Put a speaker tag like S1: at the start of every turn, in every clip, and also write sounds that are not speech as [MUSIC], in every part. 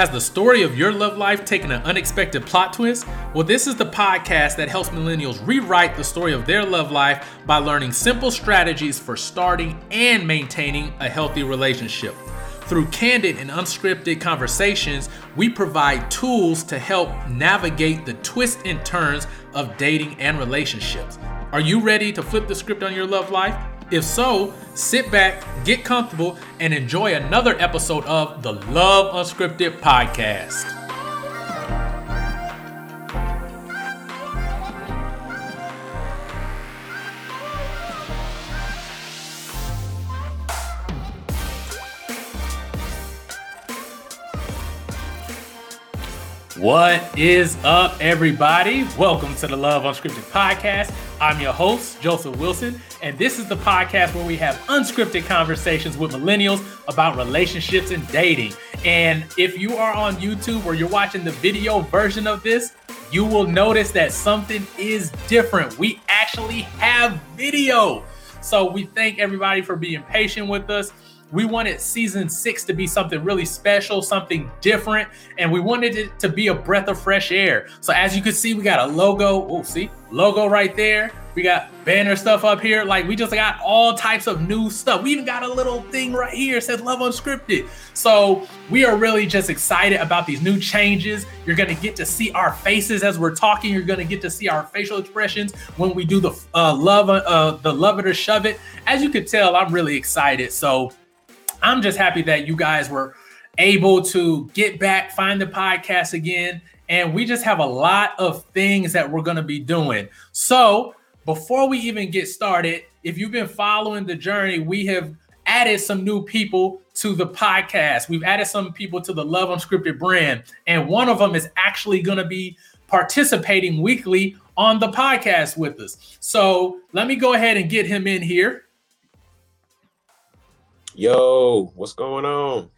S1: Has the story of your love life taken an unexpected plot twist? Well, this is the podcast that helps millennials rewrite the story of their love life by learning simple strategies for starting and maintaining a healthy relationship. Through candid and unscripted conversations, we provide tools to help navigate the twists and turns of dating and relationships. Are you ready to flip the script on your love life? If so, sit back, get comfortable, and enjoy another episode of the Love Unscripted podcast. What is up, everybody? Welcome to the Love Unscripted podcast. I'm your host, Joseph Wilson, and this is the podcast where we have unscripted conversations with millennials about relationships and dating. And if you are on YouTube or you're watching the video version of this, you will notice that something is different. We actually have video. So we thank everybody for being patient with us we wanted season six to be something really special, something different, and we wanted it to be a breath of fresh air. So as you can see, we got a logo. Oh, see, logo right there. We got banner stuff up here. Like we just got all types of new stuff. We even got a little thing right here says Love Unscripted. So we are really just excited about these new changes. You're gonna get to see our faces as we're talking. You're gonna get to see our facial expressions when we do the uh, love, uh, the love it or shove it. As you can tell, I'm really excited. So I'm just happy that you guys were able to get back, find the podcast again. And we just have a lot of things that we're going to be doing. So, before we even get started, if you've been following the journey, we have added some new people to the podcast. We've added some people to the Love Unscripted brand. And one of them is actually going to be participating weekly on the podcast with us. So, let me go ahead and get him in here.
S2: Yo, what's going on?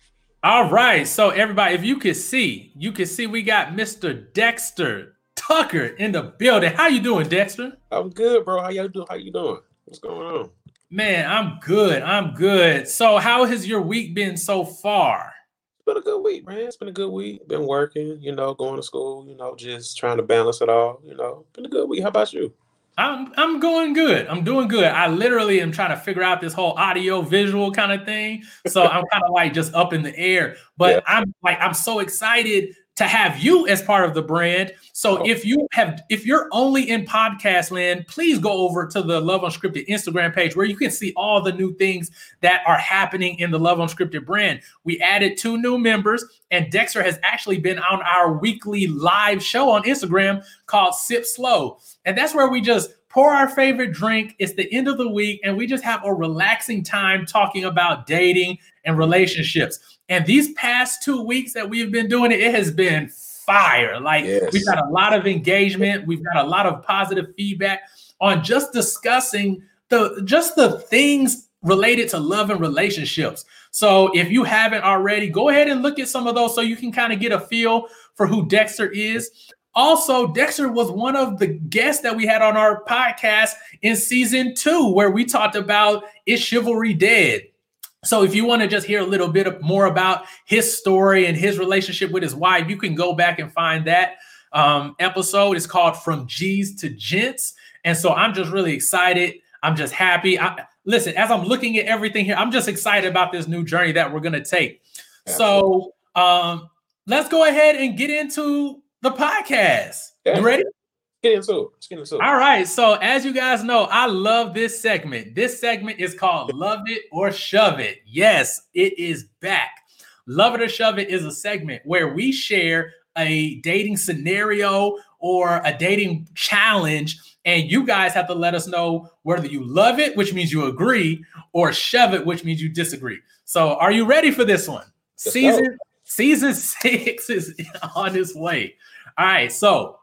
S1: All right. So everybody, if you can see, you can see we got Mr. Dexter Tucker in the building. How you doing, Dexter?
S2: I'm good, bro. How y'all doing? How you doing? What's going on?
S1: Man, I'm good. I'm good. So how has your week been so far?
S2: It's been a good week, man. It's been a good week. Been working, you know, going to school, you know, just trying to balance it all. You know, been a good week. How about you?
S1: I'm I'm going good. I'm doing good. I literally am trying to figure out this whole audio visual kind of thing. So I'm [LAUGHS] kind of like just up in the air. But yeah. I'm like I'm so excited to have you as part of the brand. So oh. if you have if you're only in podcast land, please go over to the Love Unscripted Instagram page where you can see all the new things that are happening in the Love Unscripted brand. We added two new members and Dexter has actually been on our weekly live show on Instagram called Sip Slow. And that's where we just pour our favorite drink. It's the end of the week, and we just have a relaxing time talking about dating and relationships. And these past two weeks that we've been doing it, it has been fire. Like yes. we've got a lot of engagement, we've got a lot of positive feedback on just discussing the just the things related to love and relationships. So if you haven't already, go ahead and look at some of those so you can kind of get a feel for who Dexter is. Also, Dexter was one of the guests that we had on our podcast in season two, where we talked about is chivalry dead? So, if you want to just hear a little bit more about his story and his relationship with his wife, you can go back and find that um, episode. It's called From G's to Gents. And so, I'm just really excited. I'm just happy. I, listen, as I'm looking at everything here, I'm just excited about this new journey that we're going to take. Absolutely. So, um, let's go ahead and get into the podcast. Yeah. You ready?
S2: Get into it. Let's get into it.
S1: All right. So, as you guys know, I love this segment. This segment is called Love It or Shove It. Yes, it is back. Love It or Shove It is a segment where we share a dating scenario or a dating challenge, and you guys have to let us know whether you love it, which means you agree, or shove it, which means you disagree. So, are you ready for this one? Let's season go. season [LAUGHS] six is on its way. All right, so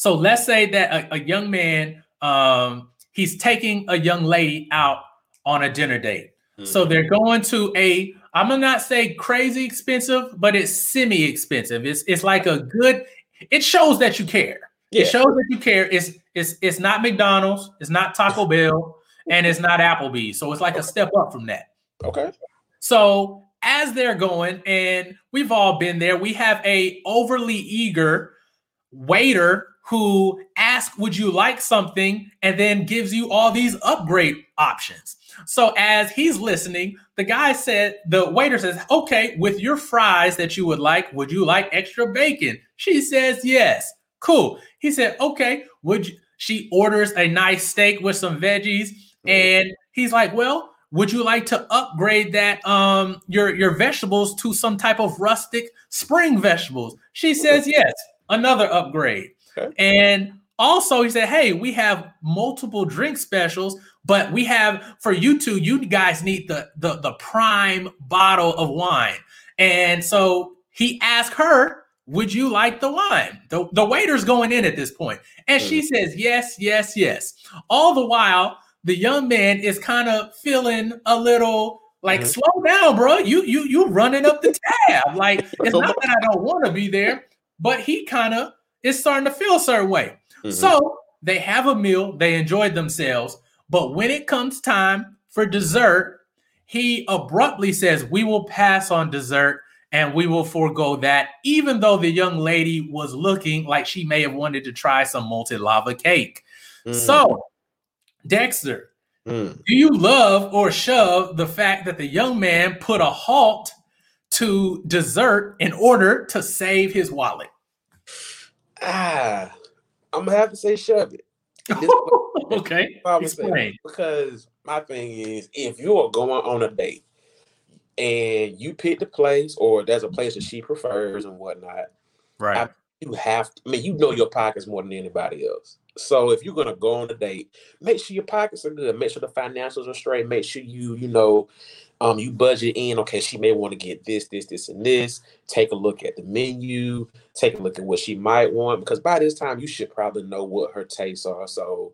S1: so let's say that a, a young man um he's taking a young lady out on a dinner date. Mm-hmm. So they're going to a I'm gonna not say crazy expensive, but it's semi-expensive. It's it's like a good, it shows that you care. Yeah. It shows that you care. It's it's it's not McDonald's, it's not Taco Bell, and it's not Applebee's. So it's like a step up from that.
S2: Okay.
S1: So as they're going, and we've all been there, we have a overly eager waiter who asks, Would you like something? and then gives you all these upgrade options. So as he's listening, the guy said, the waiter says, Okay, with your fries that you would like, would you like extra bacon? She says, Yes. Cool. He said, Okay, would you? She orders a nice steak with some veggies, and he's like, Well, would you like to upgrade that um your your vegetables to some type of rustic spring vegetables? She says, Yes, another upgrade. Okay. And also, he said, Hey, we have multiple drink specials, but we have for you two, you guys need the, the, the prime bottle of wine. And so he asked her, Would you like the wine? The, the waiter's going in at this. And she mm. says, Yes, yes, yes. All the while, the young man is kind of feeling a little like, mm-hmm. slow down, bro. You you you running up the tab. Like, [LAUGHS] it's not that I don't want to be there, but he kind of is starting to feel a certain way. Mm-hmm. So they have a meal, they enjoyed themselves. But when it comes time for dessert, he abruptly says, We will pass on dessert and we will forego that, even though the young lady was looking like she may have wanted to try some molten lava cake. Mm. So, Dexter, mm. do you love or shove the fact that the young man put a halt to dessert in order to save his wallet?
S2: Ah, I'm gonna have to say shove it. [LAUGHS]
S1: okay.
S2: Explain. Because my thing is, if you are going on a date and you pick the place, or there's a place that she prefers and whatnot,
S1: right? I,
S2: you have. To, I mean, you know your pockets more than anybody else. So if you're gonna go on a date, make sure your pockets are good. Make sure the financials are straight. Make sure you, you know, um, you budget in, okay, she may want to get this, this, this, and this. Take a look at the menu, take a look at what she might want, because by this time you should probably know what her tastes are. So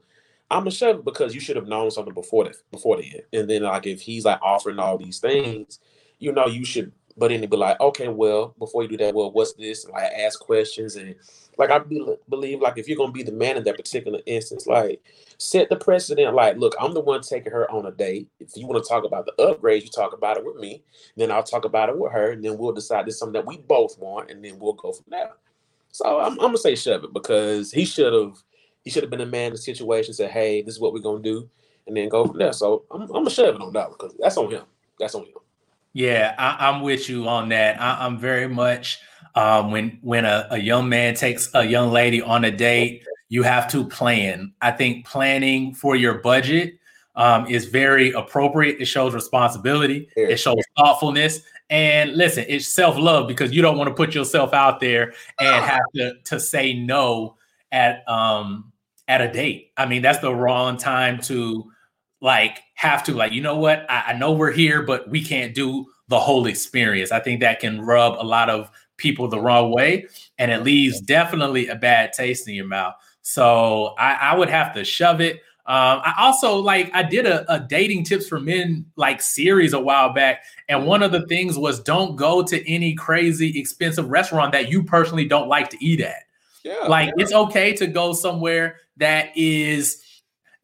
S2: I'm gonna shove because you should have known something before that before then. And then like if he's like offering all these things, you know, you should but then to be like, okay, well, before you do that, well, what's this? Like ask questions and like I be, believe like if you're gonna be the man in that particular instance, like set the precedent. Like, look, I'm the one taking her on a date. If you want to talk about the upgrades, you talk about it with me. Then I'll talk about it with her, and then we'll decide this something that we both want, and then we'll go from there. So I'm, I'm gonna say shove it because he should have he should have been a man in the situation. Said, hey, this is what we're gonna do, and then go from there. So I'm, I'm gonna shove it on that because that's on him. That's on him.
S1: Yeah, I, am with you on that. I, am very much um, when when a, a young man takes a young lady on a date, you have to plan. I think planning for your budget um, is very appropriate. It shows responsibility. Yeah. It shows thoughtfulness. And listen, it's self love because you don't want to put yourself out there and have to to say no at um at a date. I mean, that's the wrong time to like have to like you know what? I, I, know we're here but we can't do the whole experience. I think that can rub a lot of people the wrong way and it leaves definitely a bad taste in your mouth. So i, I would have to shove it. Um, I also like I did a, a, dating tips for men like series a while back, and one of the things was don't go to any crazy expensive restaurant that you personally don't like to eat at. Yeah, like yeah. it's okay to go somewhere that is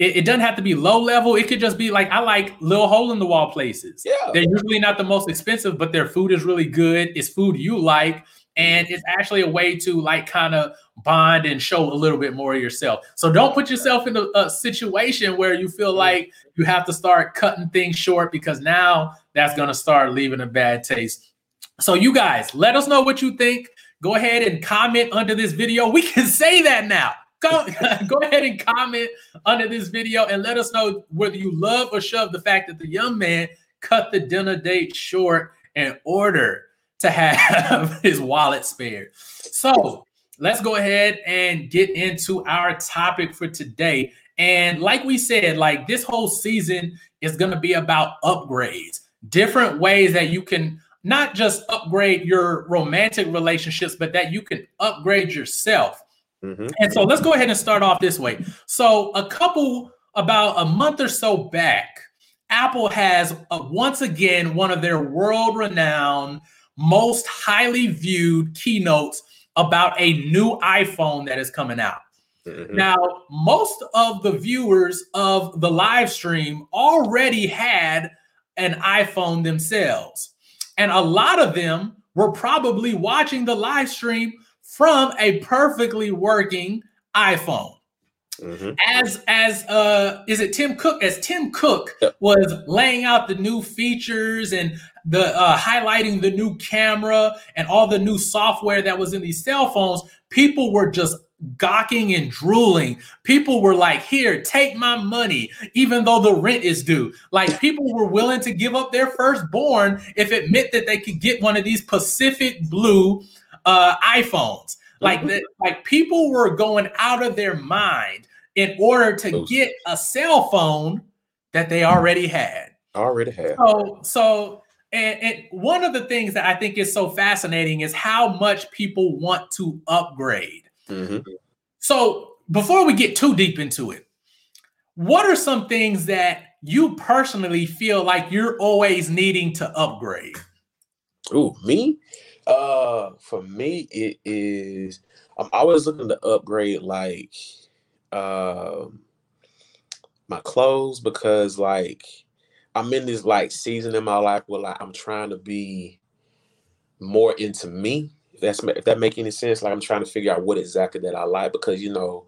S1: it, it, doesn't have to be low level. It could just be like I like little hole in the wall places.
S2: Yeah,
S1: they're usually not the most expensive, but their food is really good. It's food you like, and it's actually a way to like kind of bond and show a little bit more of yourself. So don't put yourself in a, a situation where you feel mm. like you have to start cutting things short because now that's going to start leaving a bad taste. So you guys, let us know what you think. Go ahead and comment under this video. We can [LAUGHS] say that now go, [LAUGHS] go ahead and comment under this video and let us know whether you love or shove the fact that the young man cut the dinner date short in order to have [LAUGHS] his wallet spared. So let's go ahead and get into our topic for today. And like we said, like this whole season is going to be about upgrades, different ways that you can not just upgrade your romantic relationships, but that you can upgrade yourself. Mm-hmm. And so let's go ahead and start off this way. So, a couple about a month or so back, Apple has uh, once again one of their world renowned, most highly viewed keynotes about a new iPhone that is coming out. Mm-hmm. Now, most of the viewers of the live stream already had an iPhone themselves. And a lot of them were probably watching the live stream from a perfectly working iPhone. Mm-hmm. As as uh is it Tim Cook as Tim Cook yep. was laying out the new features and the uh highlighting the new camera and all the new software that was in these cell phones, people were just gawking and drooling. People were like, "Here, take my money," even though the rent is due. Like people were willing to give up their firstborn if it meant that they could get one of these Pacific Blue uh, iPhones. Like mm-hmm. like people were going out of their mind in order to get a cell phone that they already had.
S2: Already had.
S1: So, so and, and, one of the things that I think is so fascinating is how much people want to upgrade. Mm-hmm. So, before we get too deep into it, what are some things that you personally feel like you're always needing to upgrade?
S2: Oh, me? Uh, for me, it is. I'm always looking to upgrade, like, uh, my clothes because, like, I'm in this like season in my life where like I'm trying to be more into me. If that's if that make any sense, like I'm trying to figure out what exactly that I like because you know,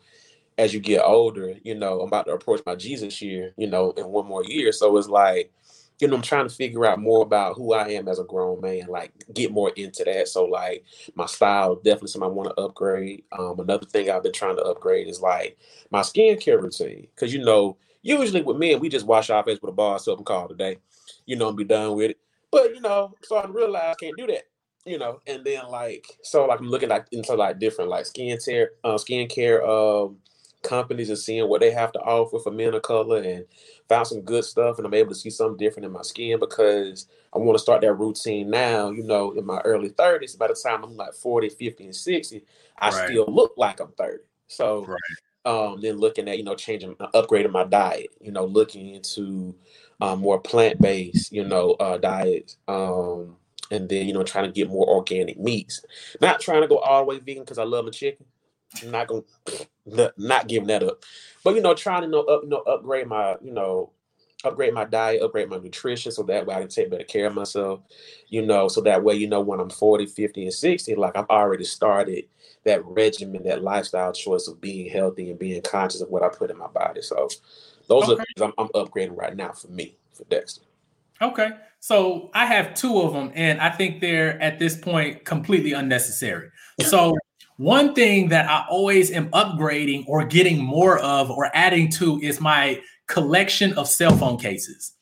S2: as you get older, you know, I'm about to approach my Jesus year, you know, in one more year. So it's like you know, I'm trying to figure out more about who I am as a grown man, like get more into that. So like my style, definitely something I want to upgrade. Um, another thing I've been trying to upgrade is like my skincare routine. Cause you know, usually with men, we just wash our face with a bar soap and call it a day, you know, and be done with it. But you know, so I realize I can't do that, you know, and then like so like I'm looking like into like different like skincare, uh skincare um companies and seeing what they have to offer for men of color and found some good stuff and I'm able to see something different in my skin because I want to start that routine now, you know, in my early 30s. By the time I'm like 40, 50, and 60, I right. still look like I'm 30. So right. um, then looking at, you know, changing, uh, upgrading my diet, you know, looking into um, more plant-based, you know, uh, diets. Um, and then, you know, trying to get more organic meats. Not trying to go all the way vegan because I love my chicken. I'm not gonna not giving that up. But you know, trying to know up, you know, upgrade my, you know, upgrade my diet, upgrade my nutrition so that way I can take better care of myself, you know, so that way, you know, when I'm 40, 50, and 60, like I've already started that regimen, that lifestyle choice of being healthy and being conscious of what I put in my body. So those okay. are things I'm, I'm upgrading right now for me, for Dexter.
S1: Okay. So I have two of them, and I think they're at this point completely unnecessary. So one thing that I always am upgrading or getting more of or adding to is my collection of cell phone cases.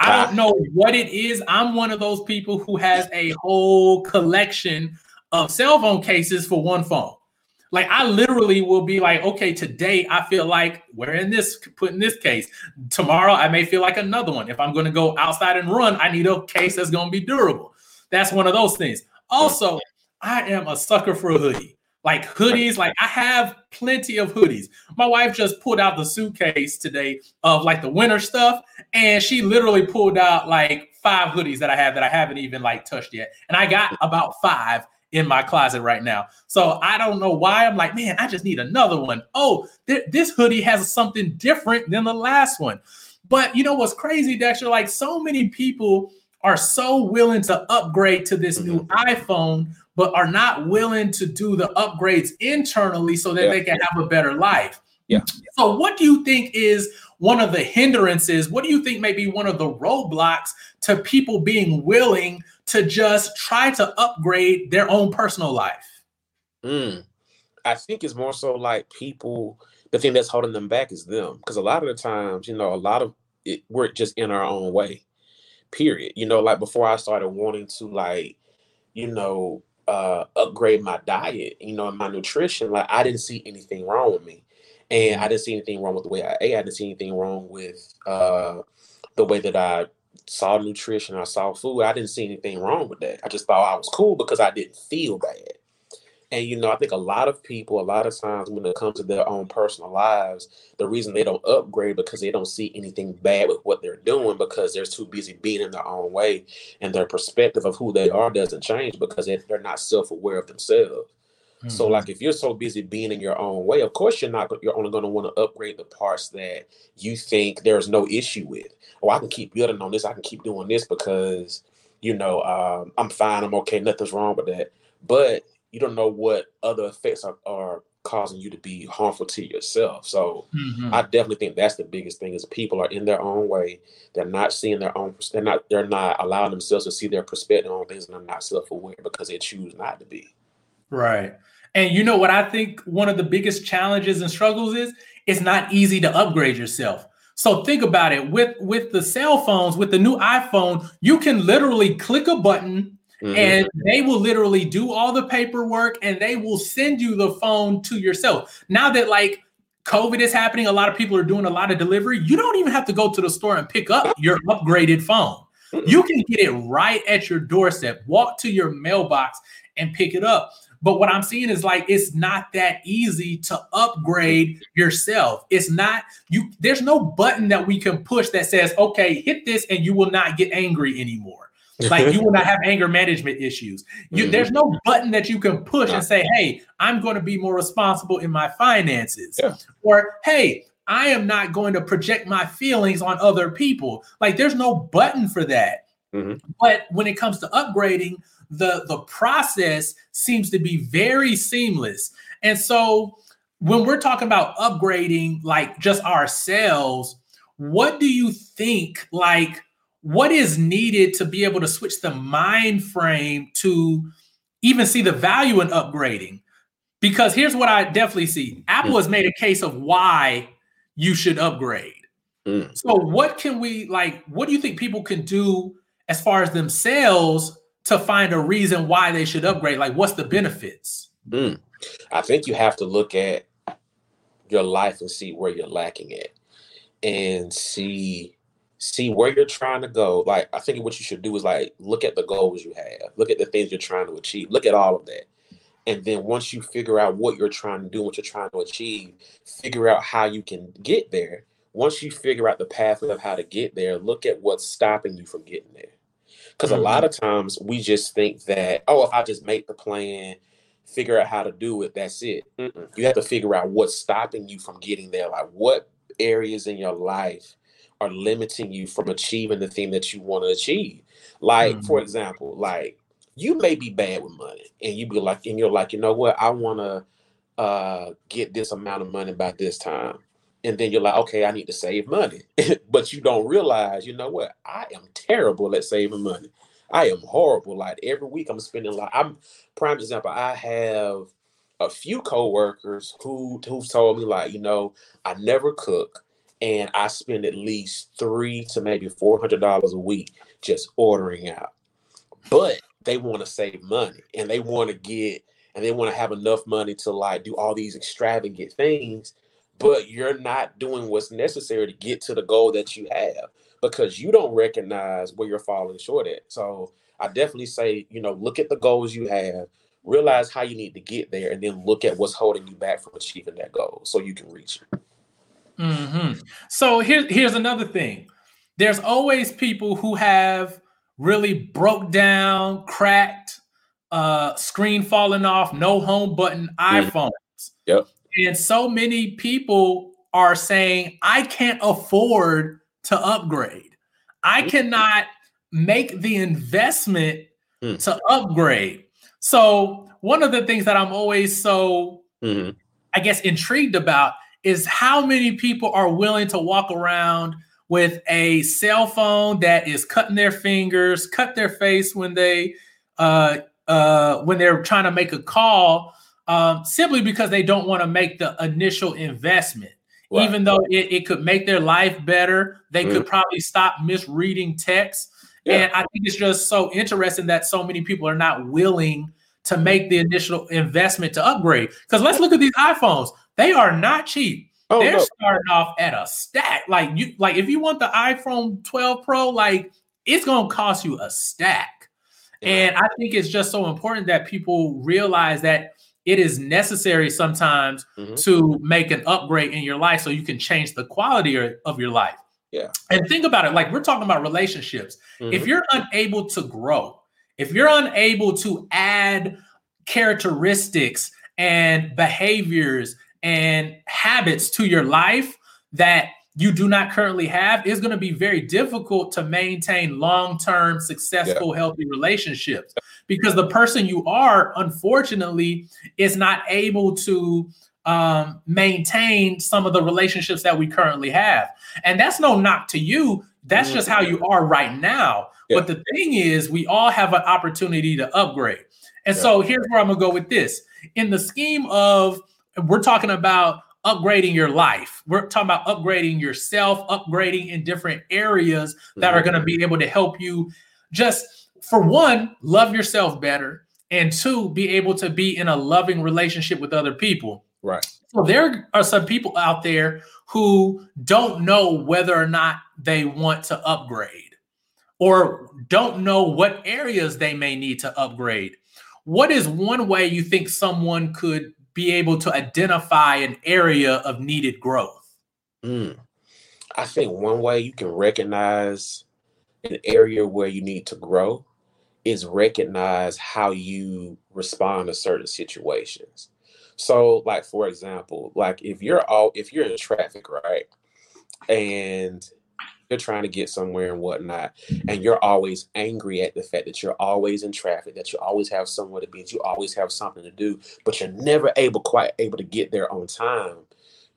S1: I don't know what it is. I'm one of those people who has a whole collection of cell phone cases for one phone. Like I literally will be like, okay, today I feel like wearing this, putting this case. Tomorrow I may feel like another one. If I'm going to go outside and run, I need a case that's going to be durable. That's one of those things. Also, I am a sucker for a hoodie like hoodies. Like I have plenty of hoodies. My wife just pulled out the suitcase today of like the winter stuff, and she literally pulled out like five hoodies that I have that I haven't even like touched yet. And I got about five in my closet right now. So I don't know why I'm like, man, I just need another one. Oh, th- this hoodie has something different than the last one. But you know what's crazy, Dexter? Like so many people are so willing to upgrade to this new mm-hmm. iPhone, but are not willing to do the upgrades internally so that yeah. they can have a better life.
S2: Yeah.
S1: So, what do you think is one of the hindrances? What do you think may be one of the roadblocks to people being willing to just try to upgrade their own personal life?
S2: Mm. I think it's more so like people, the thing that's holding them back is them. Because a lot of the times, you know, a lot of it, we're just in our own way, period. You know, like before I started wanting to, like, you know, uh, upgrade my diet, you know, and my nutrition, like I didn't see anything wrong with me. And I didn't see anything wrong with the way I ate. I didn't see anything wrong with uh, the way that I saw nutrition, I saw food. I didn't see anything wrong with that. I just thought I was cool because I didn't feel bad. And you know, I think a lot of people, a lot of times when it comes to their own personal lives, the reason they don't upgrade because they don't see anything bad with what they're doing because they're too busy being in their own way, and their perspective of who they are doesn't change because they're not self-aware of themselves. Mm-hmm. So, like, if you're so busy being in your own way, of course you're not. You're only going to want to upgrade the parts that you think there's no issue with. Oh, I can keep building on this. I can keep doing this because you know, um, I'm fine, I'm okay, nothing's wrong with that. But you don't know what other effects are, are causing you to be harmful to yourself. So mm-hmm. I definitely think that's the biggest thing is people are in their own way. They're not seeing their own they're not they're not allowing themselves to see their perspective on things and they're not self-aware because they choose not to be.
S1: Right. And you know what I think one of the biggest challenges and struggles is it's not easy to upgrade yourself. So think about it with with the cell phones, with the new iPhone, you can literally click a button mm-hmm. and they will literally do all the paperwork and they will send you the phone to yourself. Now that like COVID is happening, a lot of people are doing a lot of delivery. You don't even have to go to the store and pick up your upgraded phone. You can get it right at your doorstep. Walk to your mailbox and pick it up. But what I'm seeing is like it's not that easy to upgrade yourself. It's not you there's no button that we can push that says, "Okay, hit this and you will not get angry anymore." Like you will not [LAUGHS] have anger management issues. You, mm-hmm. There's no button that you can push and say, "Hey, I'm going to be more responsible in my finances," yeah. or "Hey, I am not going to project my feelings on other people." Like there's no button for that. Mm-hmm. But when it comes to upgrading, the the process seems to be very seamless. And so when we're talking about upgrading like just ourselves, what do you think like what is needed to be able to switch the mind frame to even see the value in upgrading? Because here's what I definitely see. Apple has made a case of why you should upgrade. Mm. So what can we like what do you think people can do as far as themselves to find a reason why they should upgrade? Like, what's the benefits?
S2: Mm. I think you have to look at your life and see where you're lacking at, and see see where you're trying to go. Like, I think what you should do is like look at the goals you have, look at the things you're trying to achieve, look at all of that. And then once you figure out what you're trying to do, what you're trying to achieve, figure out how you can get there. Once you figure out the pathway of how to get there, look at what's stopping you from getting there. Because mm-hmm. a lot of times we just think that, oh, if I just make the plan, figure out how to do it, that's it. Mm-mm. You have to figure out what's stopping you from getting there. Like what areas in your life are limiting you from achieving the thing that you want to achieve. Like, mm-hmm. for example, like you may be bad with money and you be like, and you're like, you know what, I want to uh, get this amount of money by this time and then you're like, okay, I need to save money. [LAUGHS] but you don't realize, you know what? I am terrible at saving money. I am horrible. Like every week I'm spending like I'm prime example, I have a few coworkers who who've told me like, you know, I never cook and I spend at least three to maybe four hundred dollars a week just ordering out. But they want to save money and they want to get and they want to have enough money to like do all these extravagant things but you're not doing what's necessary to get to the goal that you have because you don't recognize where you're falling short at. So I definitely say, you know, look at the goals you have, realize how you need to get there, and then look at what's holding you back from achieving that goal so you can reach it.
S1: Mm-hmm. So here, here's another thing. There's always people who have really broke down, cracked, uh, screen falling off, no home button mm-hmm. iPhones.
S2: Yep.
S1: And so many people are saying, I can't afford to upgrade. I mm-hmm. cannot make the investment mm. to upgrade. So, one of the things that I'm always so, mm-hmm. I guess, intrigued about is how many people are willing to walk around with a cell phone that is cutting their fingers, cut their face when they uh, uh, when they're trying to make a call um, simply because they don't want to make the initial investment. Right. Even though it, it, could make their life better, they mm-hmm. could probably stop misreading text. Yeah. And I think it's just so interesting that so many people are not willing to make the initial investment to upgrade. Because let's look at these iPhones; they are not cheap. Oh, They're no. starting off at a stack. Like you, like if you want the iPhone 12 Pro, like it's gonna cost you a stack. Yeah. And I think it's just so important that people realize that it is necessary sometimes mm-hmm. to make an upgrade in your life so you can change the quality of your life.
S2: Yeah.
S1: And think about it like we're talking about relationships. Mm-hmm. If you're unable to grow, if you're unable to add characteristics and behaviors and habits to your life that you do not currently have, it's going to be very difficult to maintain long term, successful, yeah. healthy relationships because the person you are, unfortunately, is not able to um, maintain some of the relationships that we currently have. And that's no knock to you. That's mm-hmm. just how you are right now. Yeah. But the thing is, we all have an opportunity to upgrade. And yeah. so here's where I'm going to go with this. In the scheme of, we're talking about upgrading your life. We're talking about upgrading yourself, upgrading in different areas that mm-hmm. are going to be able to help you just, for one, love yourself better, and two, be able to be in a loving relationship with other people.
S2: Right.
S1: So there are some people out there who don't know whether or not they want to upgrade or don't know what areas they may need to upgrade. What is one way you think someone could be able to identify an area of needed growth?
S2: Mm. I think one way you can recognize an area where you need to grow is recognize how you respond to certain situations. So, like for example, like if you're all if you're in traffic, right, and you're trying to get somewhere and whatnot, and you're always angry at the fact that you're always in traffic, that you always have somewhere to be, that you always have something to do, but you're never able quite able to get there on time.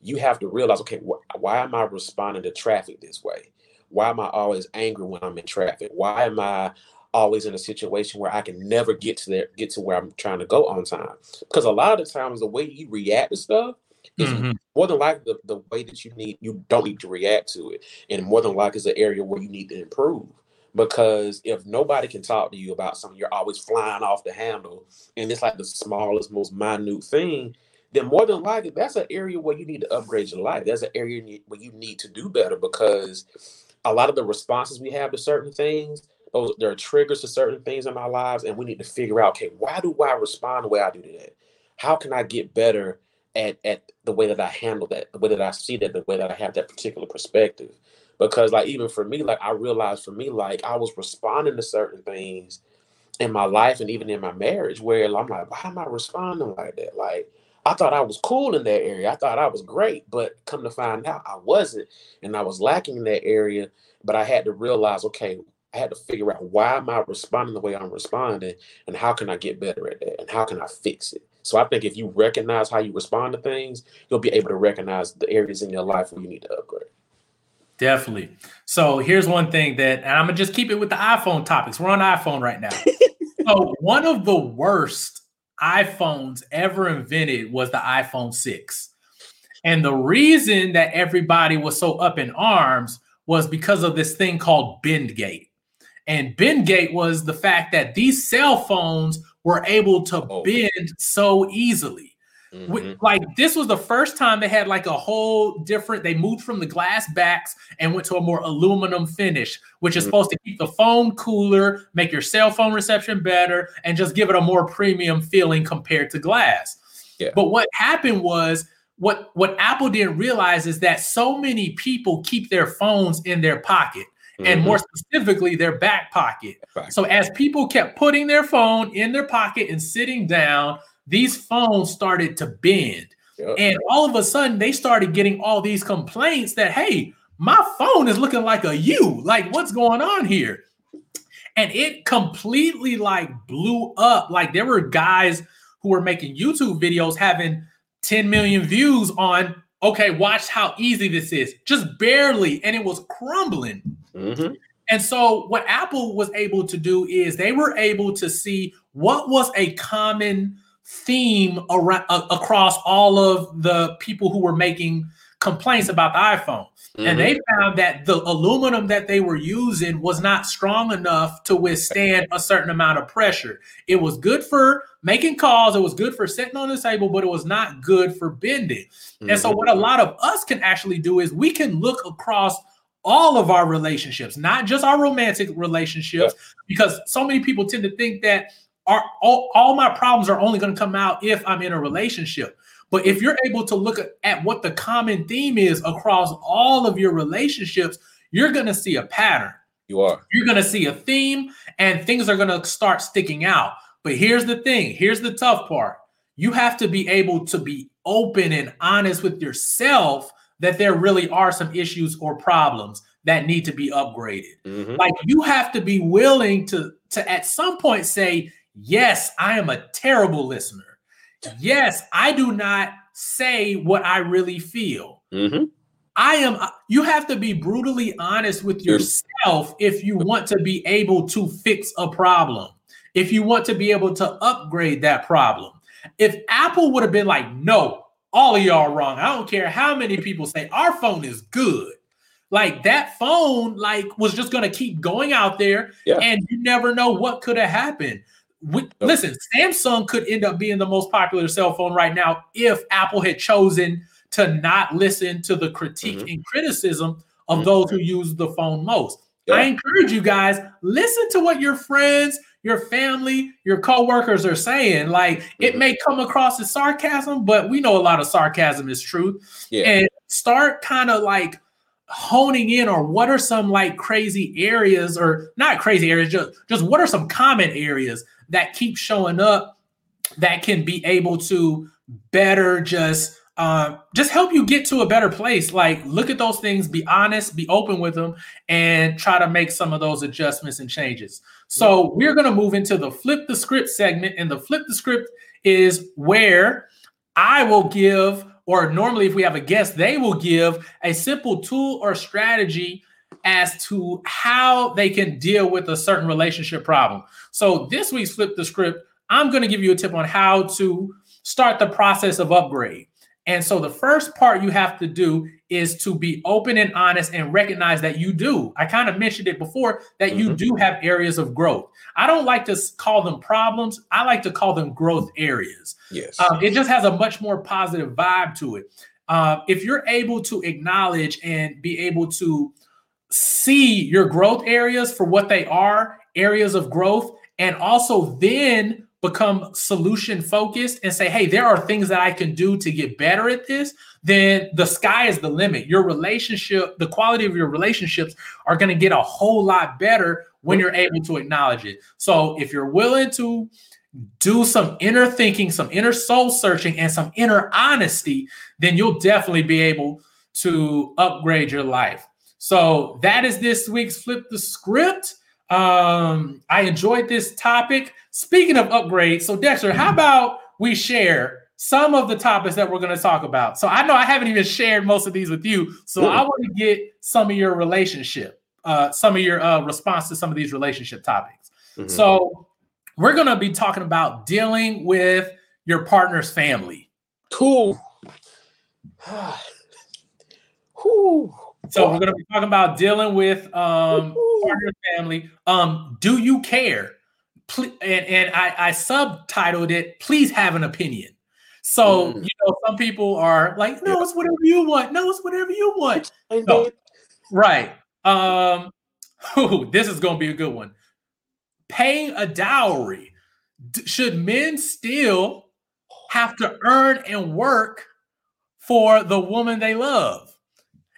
S2: You have to realize, okay, wh- why am I responding to traffic this way? Why am I always angry when I'm in traffic? Why am I always in a situation where I can never get to there, get to where I'm trying to go on time. Because a lot of the times the way you react to stuff is mm-hmm. more than likely the, the way that you need you don't need to react to it. And more than likely is an area where you need to improve. Because if nobody can talk to you about something, you're always flying off the handle, and it's like the smallest, most minute thing, then more than likely that's an area where you need to upgrade your life. That's an area where you need to do better because a lot of the responses we have to certain things those there are triggers to certain things in our lives, and we need to figure out, okay, why do I respond the way I do to that? How can I get better at at the way that I handle that, the way that I see that, the way that I have that particular perspective? Because like even for me, like I realized for me, like I was responding to certain things in my life and even in my marriage where I'm like, why am I responding like that? Like I thought I was cool in that area. I thought I was great, but come to find out I wasn't, and I was lacking in that area. But I had to realize, okay, I had to figure out why am I responding the way I'm responding and how can I get better at that and how can I fix it. So I think if you recognize how you respond to things, you'll be able to recognize the areas in your life where you need to upgrade.
S1: Definitely. So here's one thing that, and I'm gonna just keep it with the iPhone topics. We're on iPhone right now. [LAUGHS] so one of the worst iPhones ever invented was the iPhone 6. And the reason that everybody was so up in arms was because of this thing called Bendgate. And Bendgate was the fact that these cell phones were able to oh. bend so easily. Mm-hmm. Like this was the first time they had like a whole different. They moved from the glass backs and went to a more aluminum finish, which is mm-hmm. supposed to keep the phone cooler, make your cell phone reception better, and just give it a more premium feeling compared to glass. Yeah. But what happened was what what Apple didn't realize is that so many people keep their phones in their pocket mm-hmm. and more specifically their back pocket. Back. So as people kept putting their phone in their pocket and sitting down, these phones started to bend. Yep. And all of a sudden they started getting all these complaints that hey, my phone is looking like a U. Like what's going on here? And it completely like blew up. Like there were guys who were making YouTube videos having 10 million views on okay, watch how easy this is. Just barely and it was crumbling. Mm-hmm. And so, what Apple was able to do is they were able to see what was a common theme around, uh, across all of the people who were making complaints about the iPhone. Mm-hmm. And they found that the aluminum that they were using was not strong enough to withstand a certain amount of pressure. It was good for making calls, it was good for sitting on the table, but it was not good for bending. Mm-hmm. And so, what a lot of us can actually do is we can look across all of our relationships, not just our romantic relationships, yeah. because so many people tend to think that our, all, all my problems are only going to come out if I'm in a relationship. But if you're able to look at what the common theme is across all of your relationships, you're going to see a pattern.
S2: You are.
S1: You're going to see a theme and things are going to start sticking out. But here's the thing here's the tough part you have to be able to be open and honest with yourself that there really are some issues or problems that need to be upgraded. Mm-hmm. Like you have to be willing to to at some point say, "Yes, I am a terrible listener. Yes, I do not say what I really feel." Mm-hmm. I am you have to be brutally honest with yourself if you want to be able to fix a problem. If you want to be able to upgrade that problem. If Apple would have been like, "No, all of y'all wrong. I don't care how many people say our phone is good." Like that phone, like was just gonna keep going out there, yeah. and you never know what could have happened. We, listen, Samsung could end up being the most popular cell phone right now if Apple had chosen to not listen to the critique mm-hmm. and criticism of mm-hmm. those who use the phone most. Yeah. I encourage you guys listen to what your friends, your family, your coworkers are saying. Like mm-hmm. it may come across as sarcasm, but we know a lot of sarcasm is truth. Yeah. And start kind of like honing in or what are some like crazy areas or not crazy areas just just what are some common areas that keep showing up that can be able to better just uh, just help you get to a better place like look at those things be honest be open with them and try to make some of those adjustments and changes so we're going to move into the flip the script segment and the flip the script is where i will give or normally if we have a guest, they will give a simple tool or strategy as to how they can deal with a certain relationship problem. So this week's flip the script, I'm going to give you a tip on how to start the process of upgrade. And so the first part you have to do is to be open and honest and recognize that you do. I kind of mentioned it before that mm-hmm. you do have areas of growth. I don't like to call them problems. I like to call them growth areas.
S2: Yes.
S1: Um, it just has a much more positive vibe to it. Uh, if you're able to acknowledge and be able to see your growth areas for what they are, areas of growth, and also then become solution focused and say, hey, there are things that I can do to get better at this, then the sky is the limit. Your relationship, the quality of your relationships are going to get a whole lot better when you're able to acknowledge it. So if you're willing to do some inner thinking, some inner soul searching, and some inner honesty, then you'll definitely be able to upgrade your life. So that is this week's Flip the Script. Um, I enjoyed this topic. Speaking of upgrades, so Dexter, how about we share some of the topics that we're going to talk about? So I know I haven't even shared most of these with you, so I want to get some of your relationship, uh, some of your uh, response to some of these relationship topics. Mm-hmm. So we're going to be talking about dealing with your partner's family.
S2: Cool. [SIGHS]
S1: Whew. So we're going to be talking about dealing with um, partner family. Um, do you care? And, and I, I subtitled it, please have an opinion. So, mm. you know, some people are like, no, it's whatever you want. No, it's whatever you want. [LAUGHS] No. Right. Um, [LAUGHS] ooh, this is going to be a good one. Paying a dowry. D- should men still have to earn and work for the woman they love?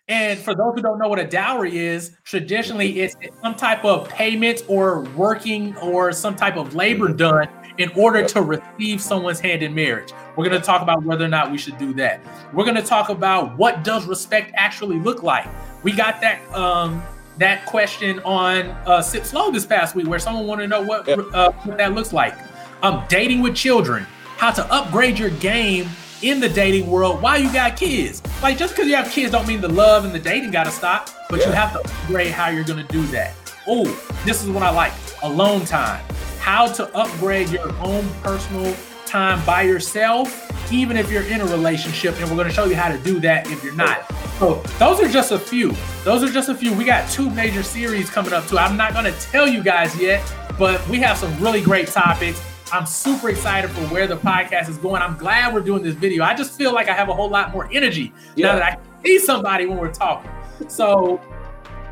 S1: And for those who don't know what a dowry is, traditionally it's some type of payment or working or some type of labor done in order to receive someone's hand in marriage. We're going to talk about whether or not we should do that. We're going to talk about what does respect actually look like. We got that um, that question on uh, Sip Slow this past week, where someone wanted to know what, uh, what that looks like. Um, dating with children, how to upgrade your game in the dating world while you got kids. Like just because you have kids don't mean the love and the dating got to stop, but yeah. you have to upgrade how you're to do that. Oh, this is what I like alone time. How to upgrade your own personal time by yourself, even if you're in a relationship. And we're to show you how to do that if you're not. So, those are just a few. Those are just a few. We got two major series coming up, too. I'm not to tell you guys yet, but we have some really great topics. I'm super excited for where the podcast is going. I'm glad we're doing this video. I just feel like I have a whole lot more energy yeah. now that I see somebody when we're talking. So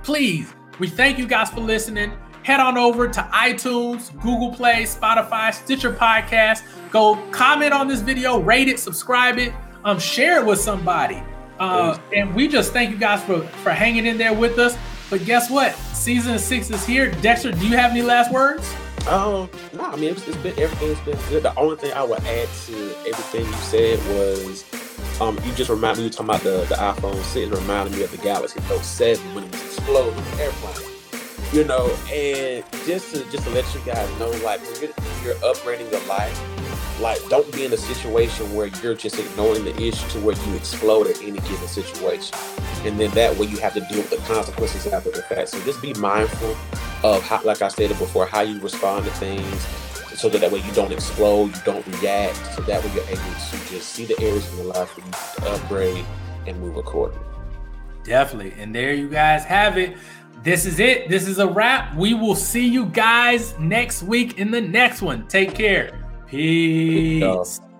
S1: please, we thank you guys for listening. Head on over to iTunes, Google Play, Spotify, Stitcher Podcast. Go comment on this video, rate it, subscribe it, um, share it with somebody. Uh, and we just thank you guys for for hanging in there with us. But guess what? Season six is here. Dexter, do you have any last words?
S2: Um, no, I mean it's, it's been everything's been good. The only thing I would add to everything you said was Um, you just remind me. You talking about the, the iPhone six reminded me of the Galaxy Note seven when it was exploding in the airplane. You know, and just to just to let you guys know, like when you're, you're upgrading your life, like don't be in a situation where you're just ignoring the issue to where you explode at any given situation. And then that way you have to deal with the consequences after the fact. So just be mindful of how like i stated before how you respond to things so that, that way you don't explode you don't react so that way you're able to just see the areas in your life where you to upgrade and move accordingly.
S1: Definitely. And there you guys have it. This is it. This is a wrap. We will see you guys next week in the next one. Take care Peace. Tchau.